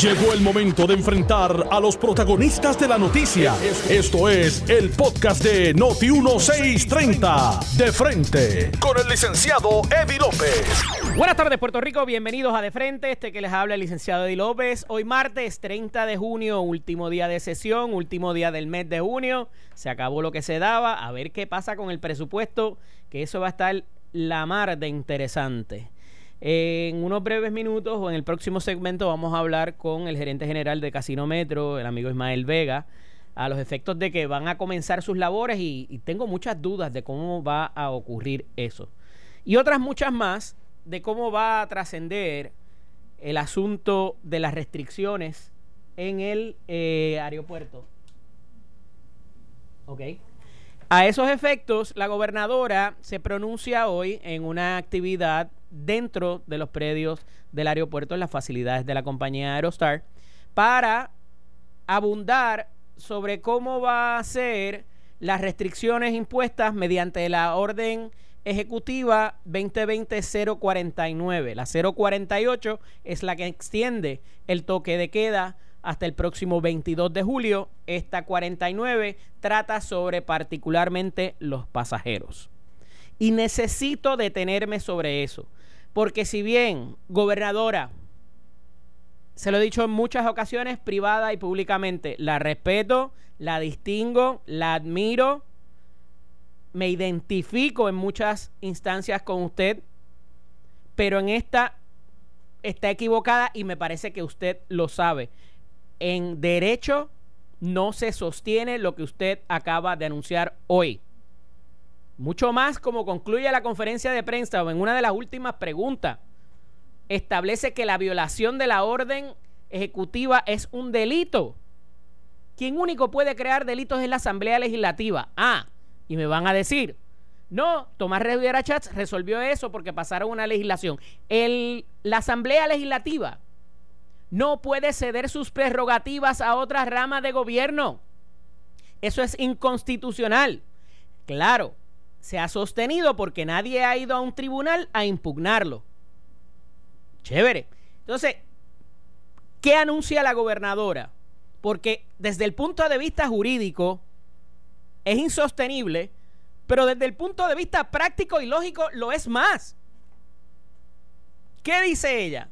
Llegó el momento de enfrentar a los protagonistas de la noticia. Esto es el podcast de Noti 1630. De frente con el licenciado Eddie López. Buenas tardes, Puerto Rico. Bienvenidos a De Frente. Este que les habla el licenciado Eddie López. Hoy martes 30 de junio, último día de sesión, último día del mes de junio. Se acabó lo que se daba. A ver qué pasa con el presupuesto, que eso va a estar la mar de interesante. En unos breves minutos o en el próximo segmento vamos a hablar con el gerente general de Casino Metro, el amigo Ismael Vega, a los efectos de que van a comenzar sus labores y, tengo muchas dudas de cómo va a ocurrir eso. Y otras muchas más de cómo va a trascender el asunto de las restricciones en el eh, aeropuerto. ¿Ok? A esos efectos, la gobernadora se pronuncia hoy en una actividad dentro de los predios del aeropuerto, en las facilidades de la compañía Aerostar, para abundar sobre cómo va a ser las restricciones impuestas mediante la orden ejecutiva 2020-049. La 048 es la que extiende el toque de queda hasta el próximo 22 de julio. Esta 49 trata sobre particularmente los pasajeros. Y necesito detenerme sobre eso, porque si bien, gobernadora, se lo he dicho en muchas ocasiones, privada y públicamente, la respeto, la distingo, la admiro, me identifico en muchas instancias con usted, pero en esta está equivocada y me parece que usted lo sabe en derecho no se sostiene lo que usted acaba de anunciar hoy. Mucho más como concluye la conferencia de prensa o en una de las últimas preguntas, establece que la violación de la orden ejecutiva es un delito. Quien único puede crear delitos es la Asamblea Legislativa. Ah, y me van a decir, no, Tomás Rivera Chats resolvió eso porque pasaron una legislación. El, la Asamblea Legislativa no puede ceder sus prerrogativas a otras ramas de gobierno. Eso es inconstitucional. Claro, se ha sostenido porque nadie ha ido a un tribunal a impugnarlo. Chévere. Entonces, ¿qué anuncia la gobernadora? Porque desde el punto de vista jurídico es insostenible, pero desde el punto de vista práctico y lógico lo es más. ¿Qué dice ella?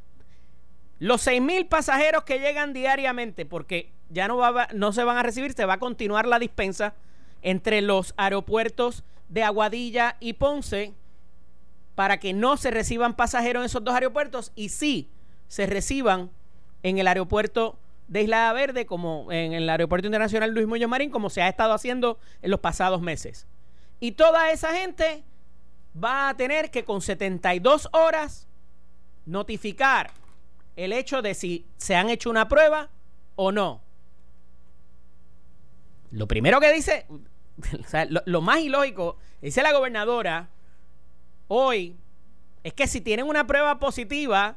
Los 6.000 pasajeros que llegan diariamente, porque ya no, va, no se van a recibir, se va a continuar la dispensa entre los aeropuertos de Aguadilla y Ponce para que no se reciban pasajeros en esos dos aeropuertos y sí se reciban en el aeropuerto de Isla Verde, como en el Aeropuerto Internacional Luis Muñoz Marín, como se ha estado haciendo en los pasados meses. Y toda esa gente va a tener que con 72 horas notificar el hecho de si se han hecho una prueba o no. Lo primero que dice, lo, más ilógico, dice la gobernadora hoy, es que si tienen una prueba positiva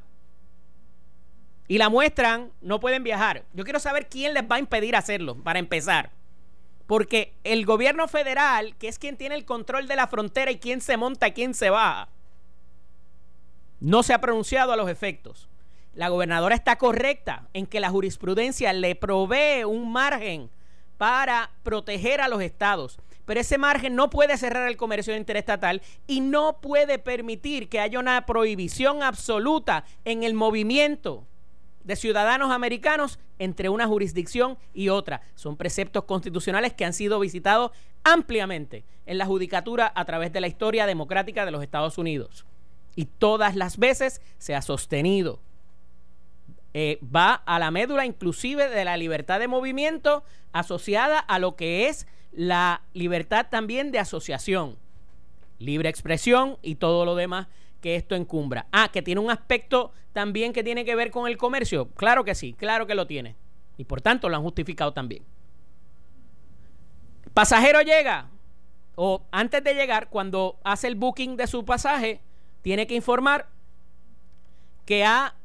y la muestran, no pueden viajar. Yo quiero saber quién les va a impedir hacerlo, para empezar. Porque el gobierno federal, que es quien tiene el control de la frontera y quién se monta quién se va, no se ha pronunciado a los efectos la gobernadora está correcta en que la jurisprudencia le provee un margen para proteger a los estados. Pero ese margen no puede cerrar el comercio interestatal y no puede permitir que haya una prohibición absoluta en el movimiento de ciudadanos americanos entre una jurisdicción y otra. Son preceptos constitucionales que han sido visitados ampliamente en la judicatura a través de la historia democrática de los Estados Unidos. Y todas las veces se ha sostenido eh, va a la médula inclusive de la libertad de movimiento asociada a lo que es la libertad también de asociación, libre expresión y todo lo demás que esto encumbra. Ah, que tiene un aspecto también que tiene que ver con el comercio. Claro que sí, claro que lo tiene. Y por tanto lo han justificado también. Pasajero llega, o antes de llegar, cuando hace el booking de su pasaje, tiene que informar que ha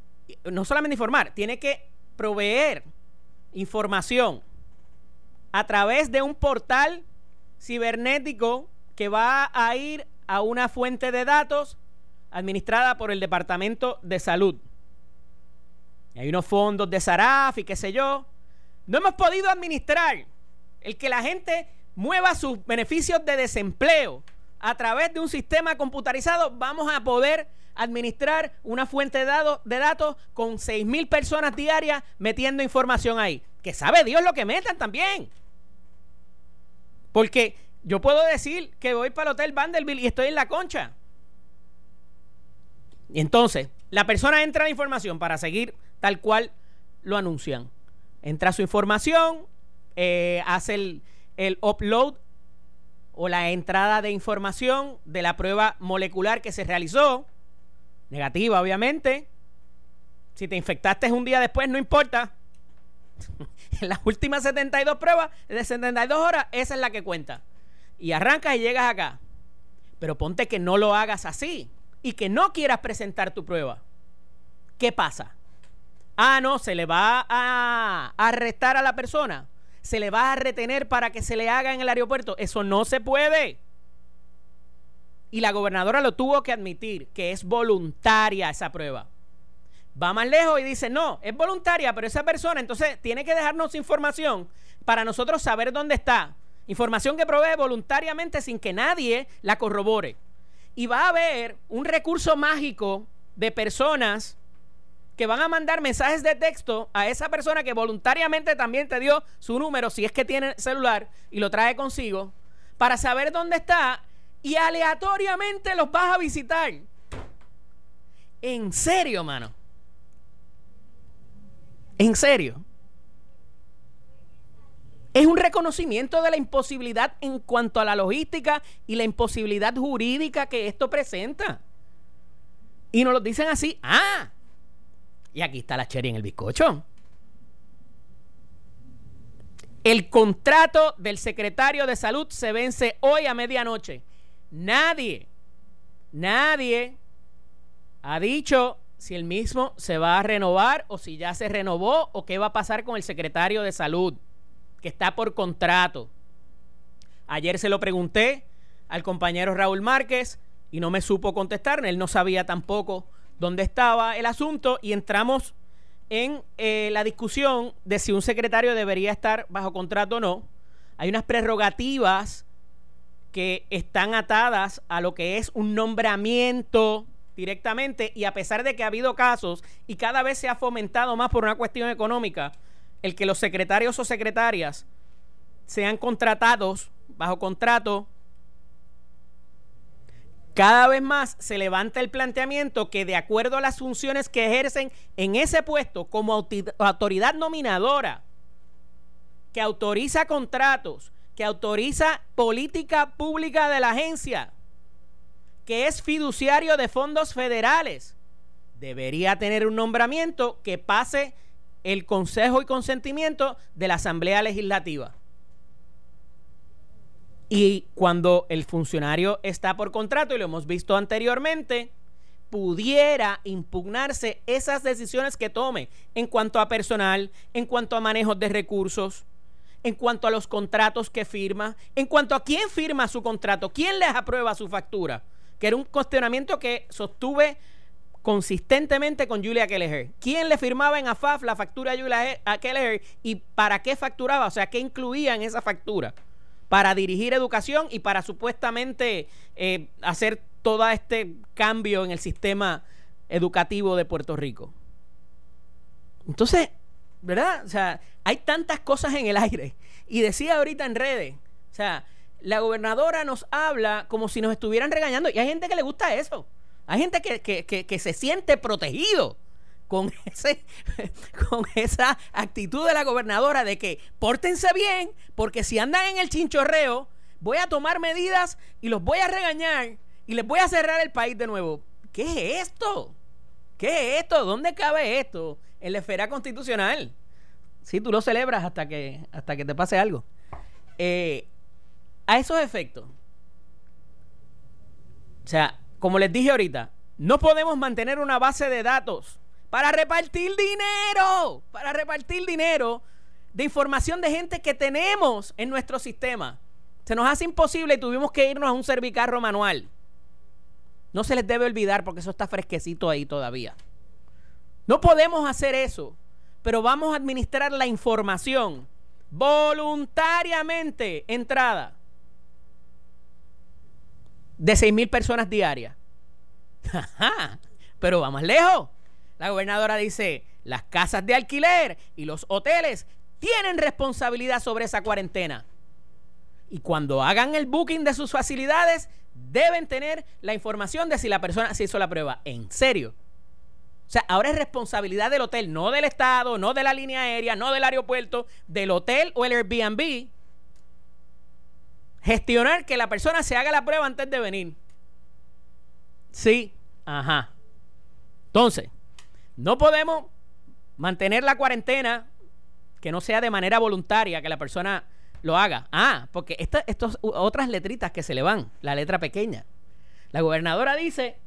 no solamente informar, tiene que proveer información a través de un portal cibernético que va a ir a una fuente de datos administrada por el Departamento de Salud. hay unos fondos de Saraf y qué sé yo. No hemos podido administrar el que la gente mueva sus beneficios de desempleo a través de un sistema computarizado. Vamos a poder administrar una fuente de, datos, con 6.000 personas diarias metiendo información ahí. Que sabe Dios lo que metan también. Porque yo puedo decir que voy para el Hotel Vanderbilt y estoy en la concha. Y entonces, la persona entra la información para seguir tal cual lo anuncian. Entra su información, eh, hace el, el upload o la entrada de información de la prueba molecular que se realizó. Negativa, obviamente. Si te infectaste un día después, no importa. en las últimas 72 pruebas de 72 horas, esa es la que cuenta. Y arrancas y llegas acá. Pero ponte que no lo hagas así y que no quieras presentar tu prueba. ¿Qué pasa? Ah, no, se le va a arrestar a la persona. Se le va a retener para que se le haga en el aeropuerto. Eso no se puede. Y la gobernadora lo tuvo que admitir, que es voluntaria esa prueba. Va más lejos y dice, no, es voluntaria, pero esa persona entonces tiene que dejarnos información para nosotros saber dónde está. Información que provee voluntariamente sin que nadie la corrobore. Y va a haber un recurso mágico de personas que van a mandar mensajes de texto a esa persona que voluntariamente también te dio su número, si es que tiene celular y lo trae consigo, para saber dónde está y aleatoriamente los vas a visitar. En serio, mano. En serio. Es un reconocimiento de la imposibilidad en cuanto a la logística y la imposibilidad jurídica que esto presenta. Y nos lo dicen así, ah, y aquí está la cherry en el bizcocho. El contrato del secretario de salud se vence hoy a medianoche. Nadie, nadie ha dicho si el mismo se va a renovar o si ya se renovó o qué va a pasar con el secretario de salud que está por contrato. Ayer se lo pregunté al compañero Raúl Márquez y no me supo contestar, él no sabía tampoco dónde estaba el asunto y entramos en eh, la discusión de si un secretario debería estar bajo contrato o no. Hay unas prerrogativas que están atadas a lo que es un nombramiento directamente y a pesar de que ha habido casos y cada vez se ha fomentado más por una cuestión económica, el que los secretarios o secretarias sean contratados bajo contrato, cada vez más se levanta el planteamiento que de acuerdo a las funciones que ejercen en ese puesto como autoridad nominadora, que autoriza contratos, que autoriza política pública de la agencia, que es fiduciario de fondos federales, debería tener un nombramiento que pase el consejo y consentimiento de la Asamblea Legislativa. Y cuando el funcionario está por contrato, y lo hemos visto anteriormente, pudiera impugnarse esas decisiones que tome en cuanto a personal, en cuanto a manejo de recursos, en cuanto a los contratos que firma, en cuanto a quién firma su contrato, quién les aprueba su factura, que era un cuestionamiento que sostuve consistentemente con Julia Kelleher. ¿Quién le firmaba en AFAF la factura a Julia Kelleher y para qué facturaba? O sea, ¿qué incluía en esa factura? Para dirigir educación y para supuestamente eh, hacer todo este cambio en el sistema educativo de Puerto Rico. Entonces, ¿verdad? O sea, hay tantas cosas en el aire. Y decía ahorita en redes, o sea, la gobernadora nos habla como si nos estuvieran regañando y hay gente que le gusta eso. Hay gente que, se siente protegido con, ese, con esa actitud de la gobernadora de que pórtense bien, porque si andan en el chinchorreo, voy a tomar medidas y los voy a regañar y les voy a cerrar el país de nuevo. ¿Qué es esto? ¿Qué es esto? ¿Dónde cabe esto? En la esfera constitucional. Si tú lo celebras hasta que, hasta que te pase algo. Eh, a esos efectos. O sea, como les dije ahorita, no podemos mantener una base de datos para repartir dinero, para repartir dinero de información de gente que tenemos en nuestro sistema. Se nos hace imposible y tuvimos que irnos a un servicarro manual. No se les debe olvidar porque eso está fresquecito ahí todavía. No podemos hacer eso, pero vamos a administrar la información voluntariamente entrada de 6 mil personas diarias. pero vamos lejos. La gobernadora dice, las casas de alquiler y los hoteles tienen responsabilidad sobre esa cuarentena. Y cuando hagan el booking de sus facilidades, deben tener la información de si la persona se hizo la prueba. En serio. O sea, ahora es responsabilidad del hotel, no del Estado, no de la línea aérea, no del aeropuerto, del hotel o el Airbnb. Gestionar que la persona se haga la prueba antes de venir. Sí, ajá. Entonces, no podemos mantener la cuarentena que no sea de manera voluntaria, que la persona lo haga. Ah, porque estas otras letritas que se le van, la letra pequeña. La gobernadora dice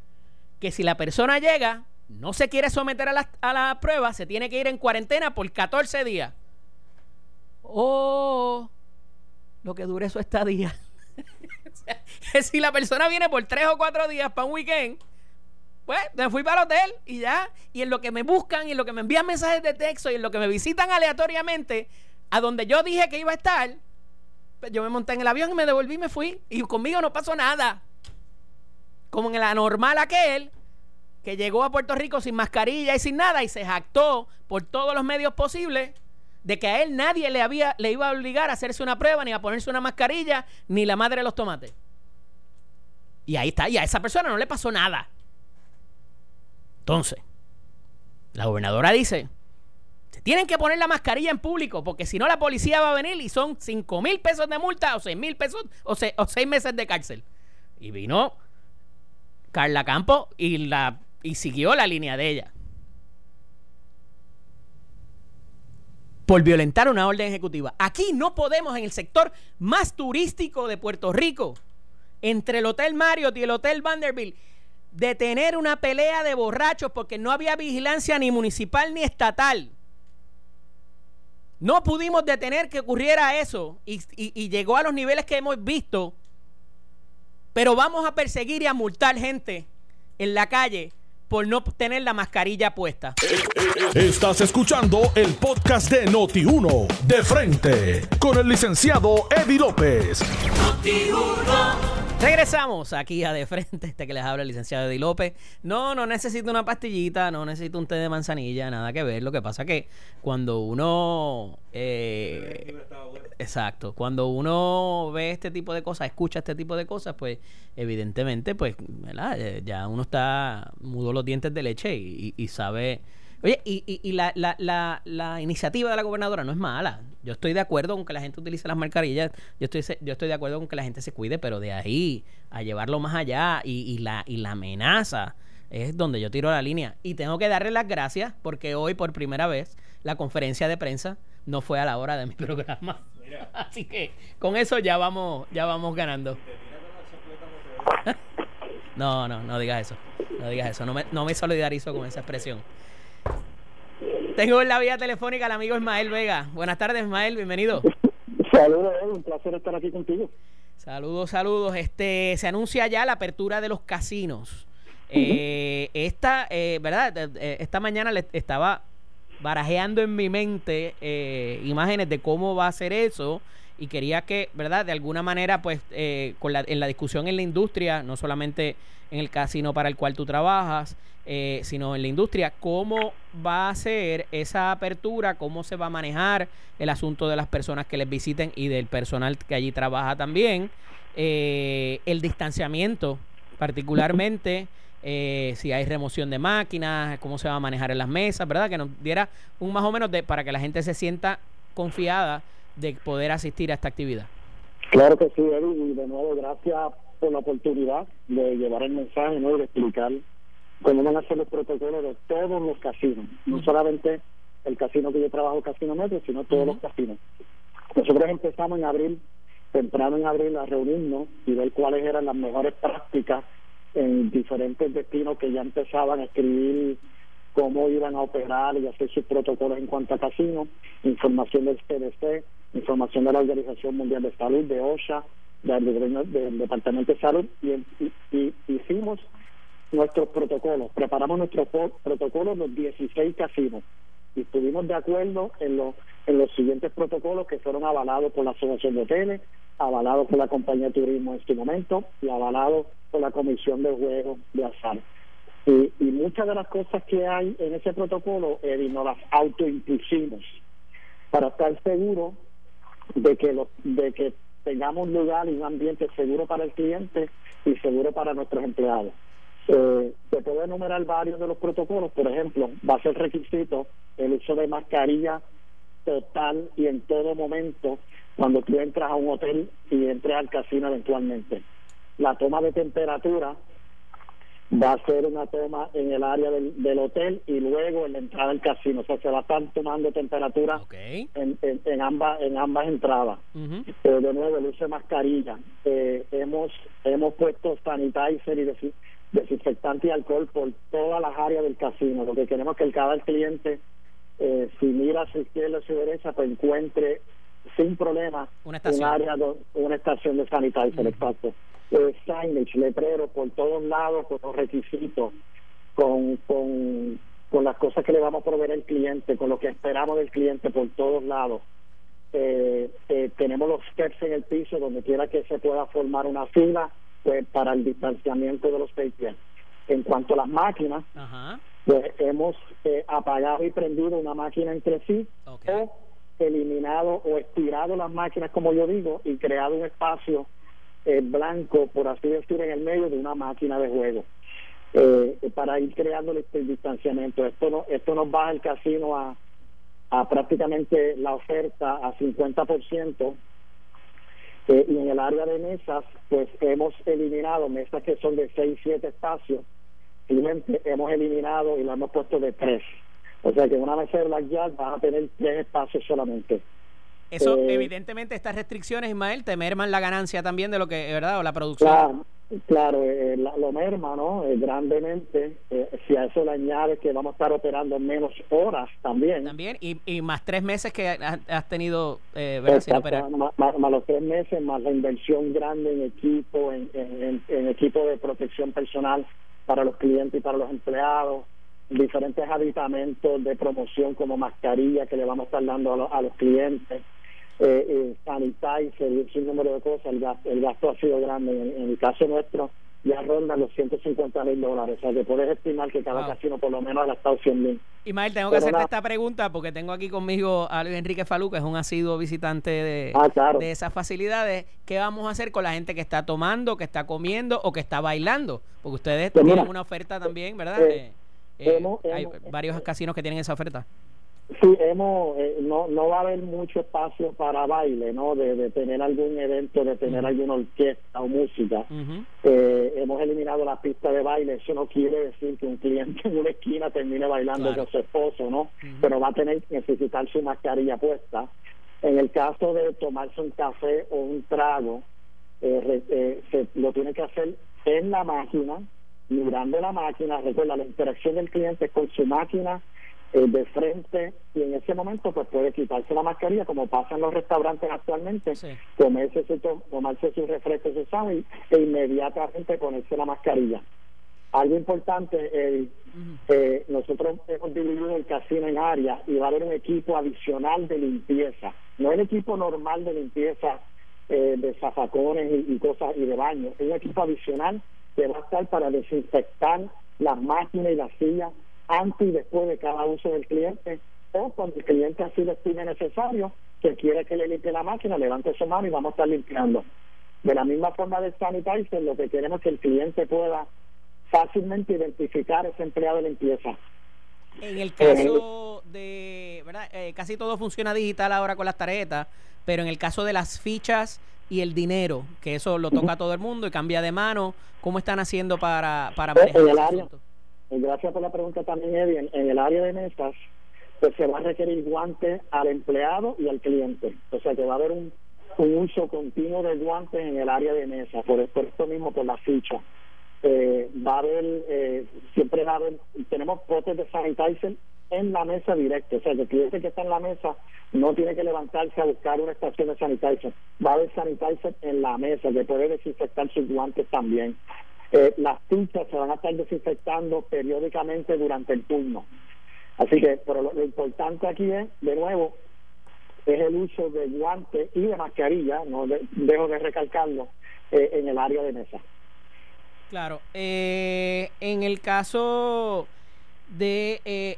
que si la persona llega, no se quiere someter a la, a la prueba, se tiene que ir en cuarentena por 14 días. O lo que dure su estadía. si la persona viene por 3 o 4 días para un weekend, pues me fui para el hotel y ya. Y en lo que me buscan y en lo que me envían mensajes de texto y en lo que me visitan aleatoriamente, a donde yo dije que iba a estar, pues yo me monté en el avión y me devolví y me fui. Y conmigo no pasó nada. Como en el anormal aquel que llegó a Puerto Rico sin mascarilla y sin nada y se jactó por todos los medios posibles de que a él nadie le había le iba a obligar a hacerse una prueba ni a ponerse una mascarilla ni la madre de los tomates. Y ahí está, y a esa persona no le pasó nada. Entonces, la gobernadora dice, se tienen que poner la mascarilla en público porque si no la policía va a venir y son 5 mil pesos de multa o 6 mil pesos o, 6 meses de cárcel. Y vino Carla Campo y, la, y siguió la línea de ella. Por violentar una orden ejecutiva. Aquí no podemos en el sector más turístico de Puerto Rico, entre el Hotel Marriott y el Hotel Vanderbilt, detener una pelea de borrachos porque no había vigilancia ni municipal ni estatal. No pudimos detener que ocurriera eso y, y, llegó a los niveles que hemos visto. Pero vamos a perseguir y a multar gente en la calle por no tener la mascarilla puesta. Estás escuchando el podcast de Noti1, de frente, con el licenciado Eddie López. Regresamos aquí a De Frente, este que les habla el licenciado Eddie López. No, no necesito una pastillita, no necesito un té de manzanilla, nada que ver. Lo que pasa que cuando uno... Eh, exacto, cuando uno ve este tipo de cosas, escucha este tipo de cosas, pues evidentemente, pues, eh, ya uno está mudo los dientes de leche y sabe Oye, y, y, la, la, la, la, iniciativa de la gobernadora no es mala. Yo estoy de acuerdo con que la gente utilice las mascarillas. Yo estoy, yo estoy de acuerdo con que la gente se cuide, pero de ahí a llevarlo más allá y, y, la, y la amenaza es donde yo tiro la línea. Y tengo que darle las gracias porque hoy, por primera vez, la conferencia de prensa no fue a la hora de mi programa. Así que con eso ya vamos, ya vamos ganando. No, no, no digas eso. No digas eso. No me, no me solidarizo con esa expresión. Tengo en la vía telefónica al amigo Ismael Vega. Buenas tardes, Ismael, bienvenido. Saludos, un placer estar aquí contigo. Saludos, saludos. Este se anuncia ya la apertura de los casinos. Eh, esta, eh, ¿verdad? Eh, esta mañana le estaba barajeando en mi mente imágenes de cómo va a ser eso y quería que, ¿verdad? De alguna manera, pues, con la, en la discusión en la industria, no solamente en el casino para el cual tú trabajas, eh, sino en la industria, cómo va a ser esa apertura, cómo se va a manejar el asunto de las personas que les visiten y del personal que allí trabaja también, eh, el distanciamiento particularmente. Eh, si hay remoción de máquinas, cómo se va a manejar en las mesas, ¿verdad? Que nos diera un más o menos de, para que la gente se sienta confiada de poder asistir a esta actividad. Claro que sí, Eddie, y de nuevo gracias por la oportunidad de llevar el mensaje ¿no? y de explicar cómo van a ser los protocolos de todos los casinos, no solamente el casino que yo trabajo, Casino Metro, sino todos los casinos. Nosotros empezamos en abril, temprano en abril, a reunirnos y ver cuáles eran las mejores prácticas en diferentes destinos que ya empezaban a escribir cómo iban a operar y hacer sus protocolos en cuanto a casinos, información del CDC, información de la Organización Mundial de Salud, de OSHA, del, Departamento de Salud, y, hicimos nuestros protocolos, preparamos nuestros protocolos los 16 casinos y estuvimos de acuerdo en los en los siguientes protocolos que fueron avalados por la Asociación de Hoteles, avalados por la compañía de turismo en este momento y avalados por la Comisión de Juegos de Azar. Y, y muchas de las cosas que hay en ese protocolo, Eddie, nos las autoimpusimos para estar seguros de que, lo, de que tengamos un lugar y un ambiente seguro para el cliente y seguro para nuestros empleados. Eh, se puede enumerar varios de los protocolos, por ejemplo, va a ser requisito el uso de mascarilla total y en todo momento cuando tú entras a un hotel y entres al casino eventualmente. La toma de temperatura va a ser una toma en el área del, del, hotel y luego en la entrada del casino. O sea, se va a estar tomando temperatura en, en, ambas en ambas entradas. Pero de nuevo, el uso de mascarilla. Eh, hemos hemos puesto sanitizer y desinfectante y alcohol por todas las áreas del casino. Lo que queremos es que el cada cliente, eh, si mira a su izquierda o a su derecha, pues encuentre sin problema una un área, una estación de sanitizer, exacto eh, signage, letrero por todos lados, con los requisitos, con, con, con las cosas que le vamos a proveer al cliente, con lo que esperamos del cliente por todos lados. Eh, eh, tenemos los steps en el piso donde quiera que se pueda formar una fila pues para el distanciamiento de los patients. En cuanto a las máquinas, pues hemos eh, apagado y prendido una máquina entre sí o eliminado o estirado las máquinas, como yo digo, y creado un espacio eh, blanco, por así decir, en el medio de una máquina de juego. Eh, para ir creando el, distanciamiento. Esto no, esto nos baja el casino a, a prácticamente la oferta a 50%. Eh, y en el área de mesas, pues hemos eliminado mesas que son de 6, 7 espacios. Simplemente hemos eliminado y lo hemos puesto de 3. O sea que una mesa de Blackjack va a tener 3 espacios solamente. Eso, eh, evidentemente, estas restricciones, Ismael, te merman la ganancia también de lo que, ¿verdad? O la producción. Claro, claro eh, lo merma, ¿no? Eh, grandemente. si a eso le añades que vamos a estar operando menos horas también. También, y, y más tres meses que has, tenido, ¿verdad? Sin operar. Más, los tres meses, más la inversión grande en equipo, en, en, equipo de protección personal para los clientes y para los empleados diferentes aditamentos de promoción como mascarilla que le vamos a estar dando a los clientes eh, eh, sanitizer y un número de cosas, el gasto, el gasto ha sido grande. En, el caso nuestro, ya ronda los 150 mil dólares. O sea, que puedes estimar que cada casino por lo menos ha gastado 100 mil. Ismael, tengo que hacerte esta pregunta porque tengo aquí conmigo a Luis Enrique Falú, que es un asiduo visitante de, ah, de esas facilidades. ¿Qué vamos a hacer con la gente que está tomando, que está comiendo o que está bailando? Porque ustedes pues tienen una oferta también, ¿verdad? Eh, hay varios casinos que tienen esa oferta. Sí, hemos, eh, no, no va a haber mucho espacio para baile, ¿no? De, tener algún evento, de tener alguna orquesta o música. eh, hemos eliminado la pista de baile. Eso no quiere decir que un cliente en una esquina termine bailando con su esposo, ¿no? Pero va a tener que necesitar su mascarilla puesta. En el caso de tomarse un café o un trago, eh, eh, se lo tiene que hacer en la máquina, mirando la máquina. Recuerda, la interacción del cliente con su máquina eh, de frente y en ese momento pues puede quitarse la mascarilla como pasa en los restaurantes actualmente comerse su, tomarse su refresco su sabe e inmediatamente ponerse la mascarilla. Algo importante eh, eh, nosotros hemos dividido el casino en áreas y va a haber un equipo adicional de limpieza. No el equipo normal de limpieza eh, de zafacones y, y cosas y de baño. Es un equipo adicional que va a estar para desinfectar las máquinas y las sillas antes y después de cada uso del cliente o cuando el cliente así lo estime necesario, que quiere que le limpie la máquina, levante su mano y vamos a estar limpiando. De la misma forma de sanitizer, lo que queremos es que el cliente pueda fácilmente identificar ese empleado de limpieza. En el caso de, ¿verdad? Eh, casi todo funciona digital ahora con las tarjetas, pero en el caso de las fichas y el dinero, que eso lo toca a todo el mundo y cambia de mano, ¿cómo están haciendo para, para manejar el área, gracias por la pregunta también, Eddie. En, el área de mesas, pues se va a requerir guantes al empleado y al cliente. O sea que va a haber un, uso continuo de guantes en el área de mesa, por, esto mismo, por la ficha. Eh, va a haber, eh, siempre va a haber, tenemos potes de sanitizer en la mesa directa, o sea que el cliente que está en la mesa no tiene que levantarse a buscar una estación de sanitizer, va a haber sanitizer en la mesa que puede desinfectar sus guantes también. Eh, las fichas se van a estar desinfectando periódicamente durante el turno. Así que, pero lo, importante aquí es, de nuevo, es el uso de guantes y de mascarilla, no dejo de recalcarlo, eh, en el área de mesa. Claro. Eh, en el caso de eh,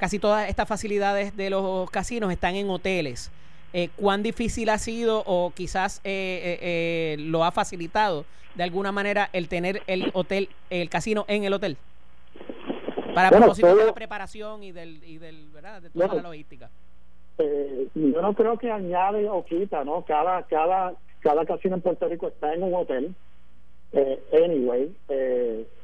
casi todas estas facilidades de los casinos están en hoteles. Eh, ¿Cuán difícil ha sido o quizás eh, lo ha facilitado de alguna manera el tener el hotel, el casino en el hotel? Para propósito de la preparación y del, y del ¿verdad? de toda la logística. yo no creo que añade o quita, ¿no? Cada, cada, cada casino en Puerto Rico está en un hotel. anyway,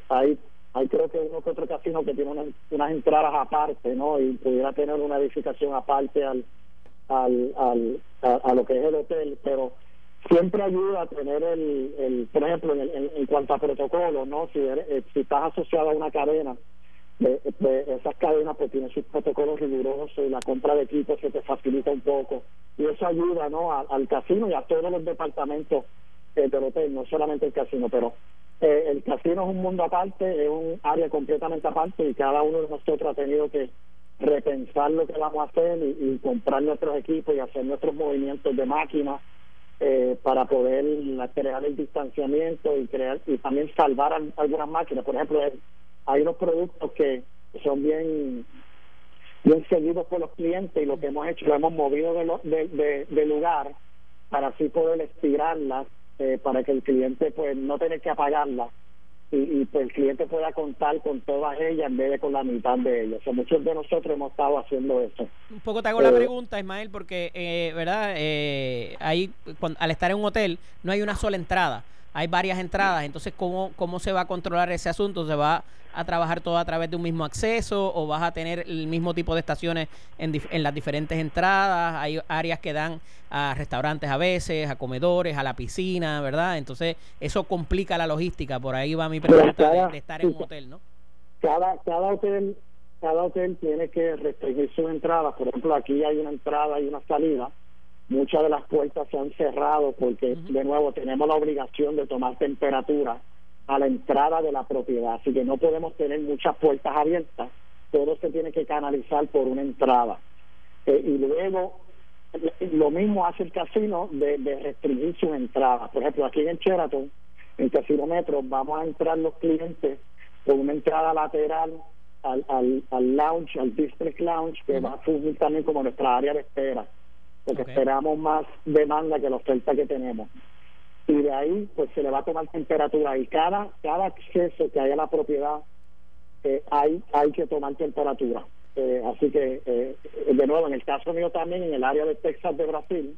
hay hay creo que uno que otro casino que tiene unas entradas aparte, ¿no? Y pudiera tener una edificación aparte al, al, al a, lo que es el hotel, pero siempre ayuda a tener el, el por ejemplo, en, en, cuanto a protocolo, ¿no? Si, eh, si estás asociado a una cadena, de, esas cadenas pues tienen sus protocolos rigurosos y la compra de equipos se te facilita un poco y eso ayuda no al casino y a todos los departamentos eh, del hotel no solamente el casino pero eh, el casino es un mundo aparte, es un área completamente aparte y cada uno de nosotros ha tenido que repensar lo que vamos a hacer y, comprar nuestros equipos y hacer nuestros movimientos de máquinas eh, para poder crear el distanciamiento y crear y también salvar algunas máquinas. Por ejemplo, hay unos productos que son bien bien seguidos por los clientes y lo que hemos hecho lo hemos movido de, de, de lugar para así poder estirarlas eh, para que el cliente pues no tenga que apagarla y, pues el cliente pueda contar con todas ellas en vez de con la mitad de ellas. O muchos de nosotros hemos estado haciendo eso. Un poco te hago la eh, pregunta, Ismael, porque, eh, ¿verdad? Eh, ahí, al estar en un hotel no hay una sola entrada hay varias entradas, entonces ¿cómo, ¿cómo se va a controlar ese asunto? ¿Se va a trabajar todo a través de un mismo acceso o vas a tener el mismo tipo de estaciones en, en las diferentes entradas? Hay áreas que dan a restaurantes a veces, a comedores, a la piscina, ¿verdad? Entonces eso complica la logística, por ahí va mi pregunta de, estar en un hotel, ¿no? Cada, cada hotel cada hotel tiene que restringir sus entradas, por ejemplo aquí hay una entrada y una salida muchas de las puertas se han cerrado porque de nuevo tenemos la obligación de tomar temperatura a la entrada de la propiedad, así que no podemos tener muchas puertas abiertas, todo se tiene que canalizar por una entrada. Eh, y luego lo mismo hace el casino de, restringir sus entradas. Por ejemplo, aquí en Sheraton, en Casino Metro, vamos a entrar los clientes por una entrada lateral al, al, al lounge, al district lounge, que va a fungir también como nuestra área de espera porque esperamos más demanda que la oferta que tenemos. Y de ahí, pues se le va a tomar temperatura y cada, cada acceso que haya a la propiedad eh, hay, hay que tomar temperatura. Eh, así que, eh, de nuevo, en el caso mío también, en el área de Texas de Brasil,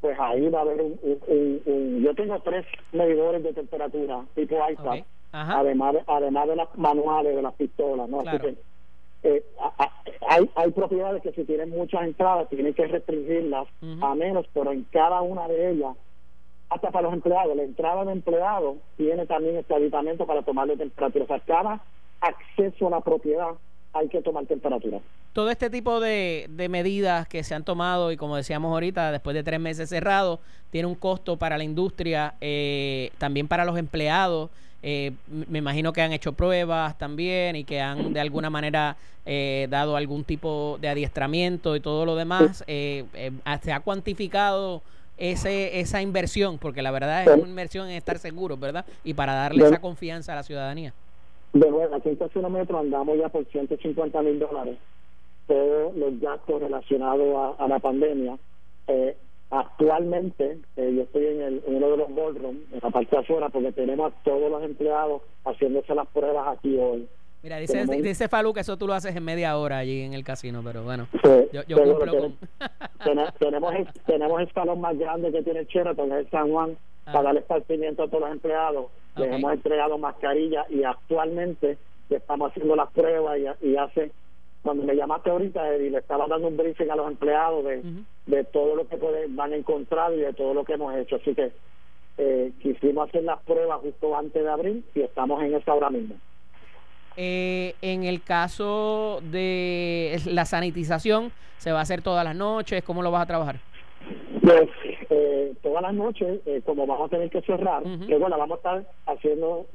pues ahí va a haber un, yo tengo tres medidores de temperatura tipo iPad, además de, además de las manuales de las pistolas, ¿no? Así que eh, hay, hay propiedades que si tienen muchas entradas tienen que restringirlas a menos, pero en cada una de ellas, hasta para los empleados, la entrada de empleado tiene también este aditamento para tomarle temperatura. O sea, cada acceso a la propiedad hay que tomar temperatura. Todo este tipo de, de medidas que se han tomado y como decíamos ahorita, después de tres meses cerrados, tiene un costo para la industria, eh, también para los empleados. Eh, me imagino que han hecho pruebas también y que han de alguna manera eh, dado algún tipo de adiestramiento y todo lo demás. Eh, ¿Se ha cuantificado ese, esa inversión? Porque la verdad es una inversión en estar seguros, ¿verdad? Y para darle esa confianza a la ciudadanía. De bueno, aquí en Metro andamos ya por 150 mil dólares todos los gastos relacionados a, la pandemia. Eh, Actualmente, eh, yo estoy en, el, uno de los ballrooms, en la parte de afuera, porque tenemos a todos los empleados haciéndose las pruebas aquí hoy. Mira, dice, dice Falú que eso tú lo haces en media hora allí en el casino, pero bueno, yo, yo cumplo con... tenemos, el, tenemos el salón más grande que tiene Sheraton, es el San Juan, ah. para darle esparcimiento a todos los empleados. Les hemos entregado mascarillas y actualmente estamos haciendo las pruebas y, y hace cuando me llamaste ahorita, y le estaba dando un briefing a los empleados de, de todo lo que pueden, van a encontrar y de todo lo que hemos hecho. Así que eh, quisimos hacer las pruebas justo antes de abril y estamos en eso ahora mismo. Eh, en el caso de la sanitización, ¿se va a hacer todas las noches? ¿Cómo lo vas a trabajar? Pues eh, todas las noches, como vamos a tener que cerrar, que bueno, vamos a estar haciendo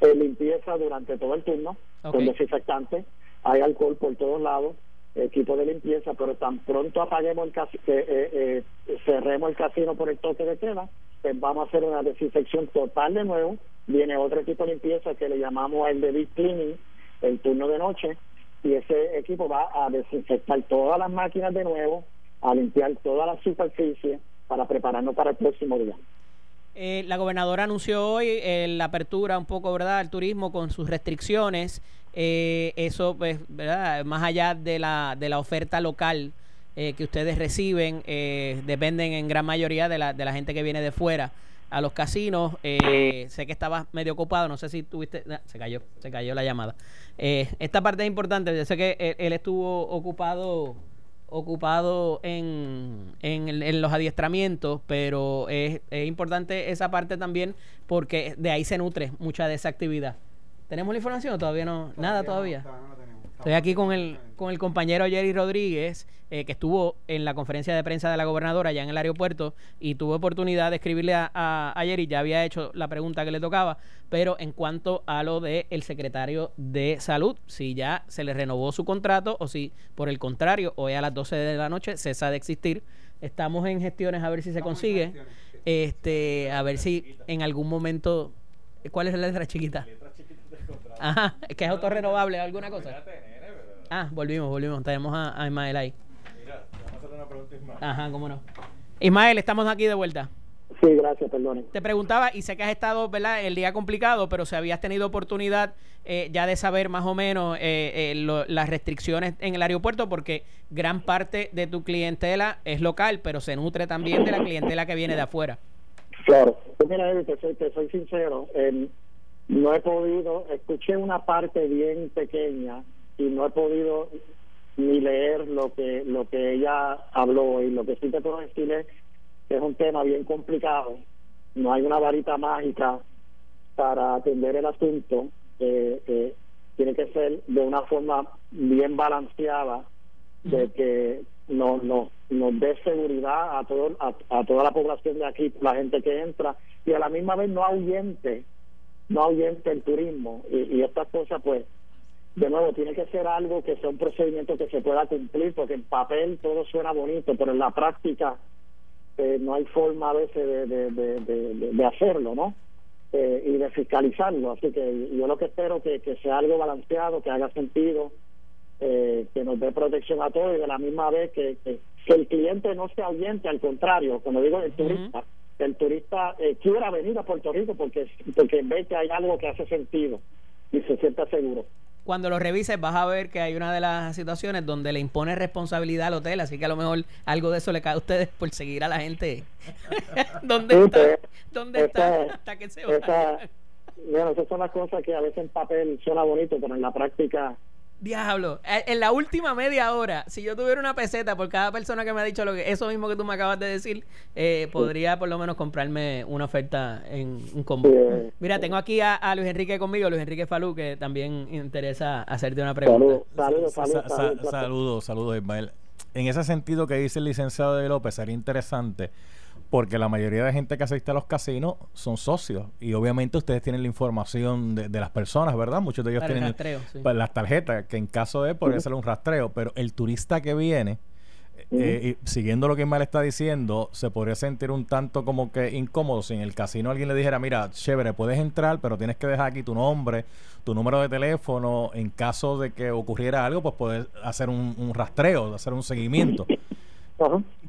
eh, limpieza durante todo el turno con desinfectante, hay alcohol por todos lados, equipo de limpieza, pero tan pronto apaguemos el casino, eh, cerremos el casino por el toque de queda, pues vamos a hacer una desinfección total de nuevo, viene otro equipo de limpieza que le llamamos el de deep cleaning, el turno de noche, y ese equipo va a desinfectar todas las máquinas de nuevo, a limpiar toda la superficie para prepararnos para el próximo día. Eh, la gobernadora anunció hoy eh, la apertura un poco, ¿verdad?, al turismo con sus restricciones. Eh, eso, pues, ¿verdad?, más allá de la, de la oferta local que ustedes reciben, dependen en gran mayoría de la, de la gente que viene de fuera a los casinos. sé que estaba medio ocupado, no sé si tuviste. se cayó, se cayó la llamada. esta parte es importante. Yo sé que él estuvo ocupado ocupado en, en, los adiestramientos, pero es, importante esa parte también porque de ahí se nutre mucha de esa actividad. ¿Tenemos la información o todavía no? Nada todavía. Estoy aquí con el, con el compañero Jerry Rodríguez, eh, que estuvo en la conferencia de prensa de la gobernadora allá en el aeropuerto y tuvo oportunidad de escribirle a, a, Jerry, ya había hecho la pregunta que le tocaba, pero en cuanto a lo del el secretario de salud, si ya se le renovó su contrato o si por el contrario, hoy a las 12 de la noche cesa de existir. Estamos en gestiones a ver si se consigue, este, a ver si en algún momento, ¿cuál es la letra chiquita? Ajá, que es autorrenovable, alguna cosa. Ah, volvimos, volvimos. Tenemos a, Ismael ahí. Mira, vamos a hacer una pregunta Ismael. Ajá, cómo no. Ismael, estamos aquí de vuelta. Sí, gracias, perdón. Te preguntaba, y sé que has estado, ¿verdad?, el día complicado, pero si habías tenido oportunidad eh, ya de saber más o menos eh, eh, las restricciones en el aeropuerto, porque gran parte de tu clientela es local, pero se nutre también de la clientela que viene de afuera. Claro. Pues mira, te soy, te soy sincero. No he podido, escuché una parte bien pequeña y no he podido ni leer lo que lo que ella habló. Y lo que sí te puedo decir es que es un tema bien complicado. No hay una varita mágica para atender el asunto. Eh, tiene que ser de una forma bien balanceada de que nos no, nos dé seguridad a todo a, toda la población de aquí la gente que entra. Y a la misma vez no ahuyente no ahuyente el turismo y, y estas cosas pues de nuevo, tiene que ser algo que sea un procedimiento que se pueda cumplir, porque en papel todo suena bonito, pero en la práctica eh, no hay forma a veces de, de, hacerlo, ¿no? Eh, y de fiscalizarlo. Así que yo lo que espero que, que sea algo balanceado, que haga sentido, eh, que nos dé protección a todos y de la misma vez que, que, el cliente no se oyente, al contrario, como digo, el turista, el turista quiera venir a Puerto Rico porque, porque ve que hay algo que hace sentido y se sienta seguro cuando lo revises vas a ver que hay una de las situaciones donde le impone responsabilidad al hotel, así que a lo mejor algo de eso le cae a ustedes por seguir a la gente. ¿Dónde está? Pues, ¿Dónde está? Hasta que se vaya. bueno, esas son las cosas que a veces en papel suena bonito, pero en la práctica Diablo, eh, en la última media hora, si yo tuviera una peseta por cada persona que me ha dicho lo que eso mismo que tú me acabas de decir, eh, podría por lo menos comprarme una oferta en un combo. Mira, tengo aquí a, Luis Enrique conmigo, Luis Enrique Falú, que también interesa hacerte una pregunta. Saludos, saludos, saludos, saludos, Ismael. En ese sentido que dice el licenciado de López, sería interesante porque la mayoría de gente que asiste a los casinos son socios. Y obviamente ustedes tienen la información de, las personas, ¿verdad? Muchos de ellos tienen pues, las tarjetas, que en caso de podría ser un rastreo, pero el turista que viene, eh, siguiendo lo que Mal está diciendo, se podría sentir un tanto como que incómodo si en el casino alguien le dijera, mira, chévere, puedes entrar, pero tienes que dejar aquí tu nombre, tu número de teléfono, en caso de que ocurriera algo, pues poder hacer un, rastreo, hacer un seguimiento.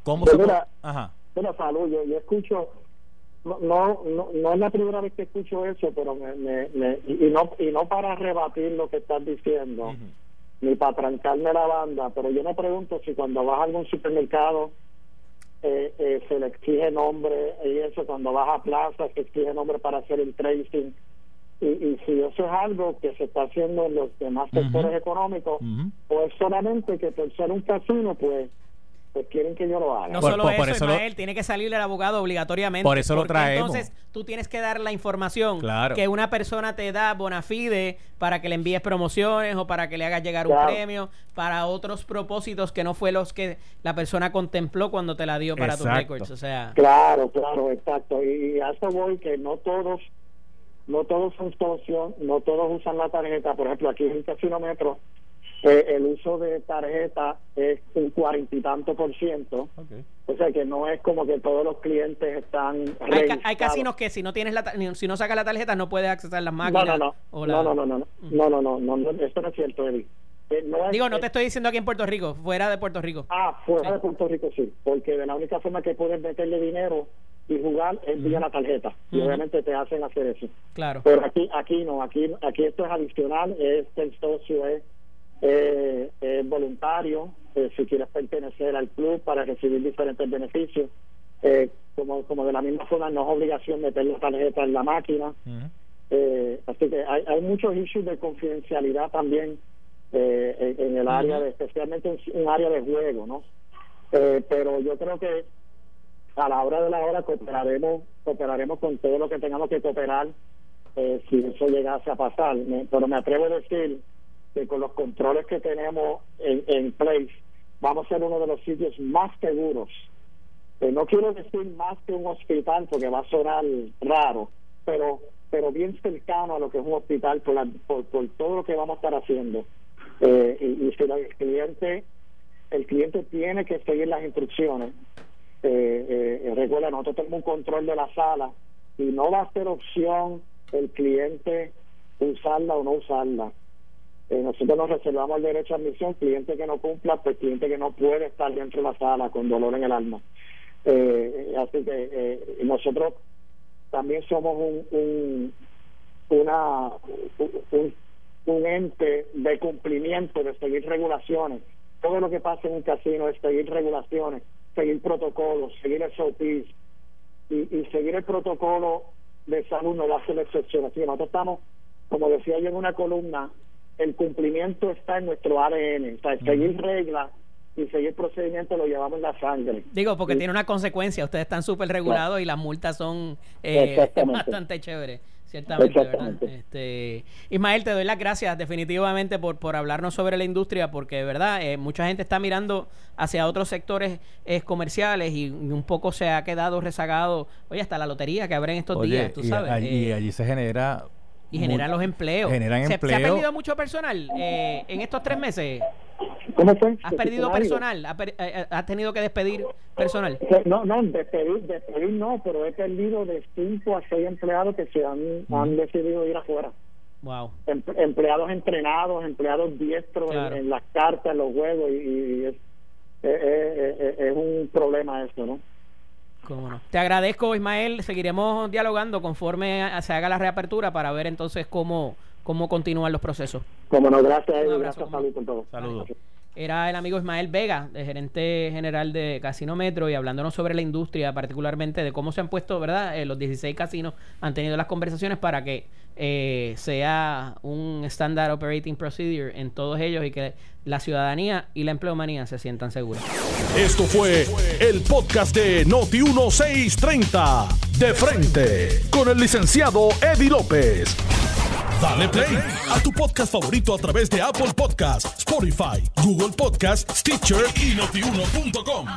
¿Cómo pues se Ajá bueno, salud, yo, escucho, no, no, no, es la primera vez que escucho eso, pero me, me, y, no, y no para rebatir lo que estás diciendo, ni para trancarme la banda, pero yo me pregunto si cuando vas a algún supermercado eh, eh, se le exige nombre y eso, cuando vas a plaza se exige nombre para hacer el tracing. Y, y, si eso es algo que se está haciendo en los demás sectores económicos, pues solamente que por ser un casino, pues pues quieren que yo lo haga. No solo eso, Ismael, tiene que salir el abogado obligatoriamente. Por eso lo traemos. Entonces, tú tienes que dar la información que una persona te da bona fide para que le envíes promociones o para que le hagas llegar un premio para otros propósitos que no fue los que la persona contempló cuando te la dio para tus records. O sea. Claro, claro, exacto. Y, a eso voy que no todos no todos son socios, no todos usan la tarjeta. Por ejemplo, aquí en el Casino Metro, el uso de tarjeta es un cuarenta y tanto por ciento. O sea que no es como que todos los clientes están. Hay, ca hay casinos que si no tienes la si no sacas la tarjeta no puedes accesar las máquinas. No, no, no. Mm. No, no, no, no. no, no, no, no, es cierto, Eddie. Eh, no Digo, no te estoy diciendo aquí en Puerto Rico, fuera de Puerto Rico. Ah, fuera de Puerto Rico sí, porque de la única forma que puedes meterle dinero y jugar es vía la tarjeta y obviamente te hacen hacer eso. Claro. Pero aquí aquí no, aquí aquí esto es adicional, es el socio es eh, voluntario, eh, si quieres pertenecer al club para recibir diferentes beneficios. Eh, como, como de la misma forma no es obligación meter la tarjeta en la máquina. eh, así que hay, hay muchos issues de confidencialidad también eh, en, el área, de, especialmente en un área de juego, ¿no? Eh, pero yo creo que a la hora de la hora cooperaremos, cooperaremos con todo lo que tengamos que cooperar eh, si eso llegase a pasar. pero me atrevo a decir que con los controles que tenemos en, en place, vamos a ser uno de los sitios más seguros. Eh, no quiero decir más que un hospital porque va a sonar raro, pero pero bien cercano a lo que es un hospital por, por, todo lo que vamos a estar haciendo. Eh, y, si el cliente el cliente tiene que seguir las instrucciones, eh, eh, recuerda, nosotros tenemos un control de la sala y no va a ser opción el cliente usarla o no usarla. Eh, nosotros nos reservamos el derecho a admisión, cliente que no cumpla, pues cliente que no puede estar dentro de la sala con dolor en el alma. Eh, así que eh, nosotros también somos un, un una un, ente de cumplimiento, de seguir regulaciones. Todo lo que pasa en un casino es seguir regulaciones, seguir protocolos, seguir SOPs y, y seguir el protocolo de salud no va a ser la excepción. Así que nosotros estamos, como decía yo en una columna, el cumplimiento está en nuestro ADN, o sea, seguir reglas y seguir procedimientos lo llevamos en la sangre. Digo, porque tiene una consecuencia, ustedes están súper regulados y las multas son eh, bastante chéveres. Ciertamente, ¿verdad? Este, Ismael, te doy las gracias definitivamente por, por hablarnos sobre la industria, porque de verdad eh, mucha gente está mirando hacia otros sectores eh, comerciales y, un poco se ha quedado rezagado, oye, hasta la lotería que habrá en estos días, tú sabes. y allí se genera y generan los empleos. Generan ¿Se, empleo. ¿Se, ha perdido mucho personal eh, en estos tres meses? ¿Cómo fue? ¿Has perdido personal? Eh, eh, ¿Has, tenido que despedir personal? No, no, despedir, despedir no, pero he perdido de cinco a seis empleados que se han, han decidido ir afuera. Wow. Em, empleados entrenados, empleados diestros en, las cartas, en los juegos, y, es, es un problema eso, ¿no? Te agradezco, Ismael. Seguiremos dialogando conforme se haga la reapertura para ver entonces cómo, cómo continúan los procesos. Como no, gracias. gracias, salud con todo. Saludos. Era el amigo Ismael Vega, el gerente general de Casino Metro, y hablándonos sobre la industria, particularmente de cómo se han puesto, ¿verdad? Eh, los 16 casinos han tenido las conversaciones para que eh, sea un Standard Operating Procedure en todos ellos y que la ciudadanía y la empleomanía se sientan seguros. Esto fue el podcast de Noti1630, de frente, con el licenciado Eddie López. Dale play a tu podcast favorito a través de Apple Podcasts, Spotify, Google Podcasts, Stitcher y notiuno.com.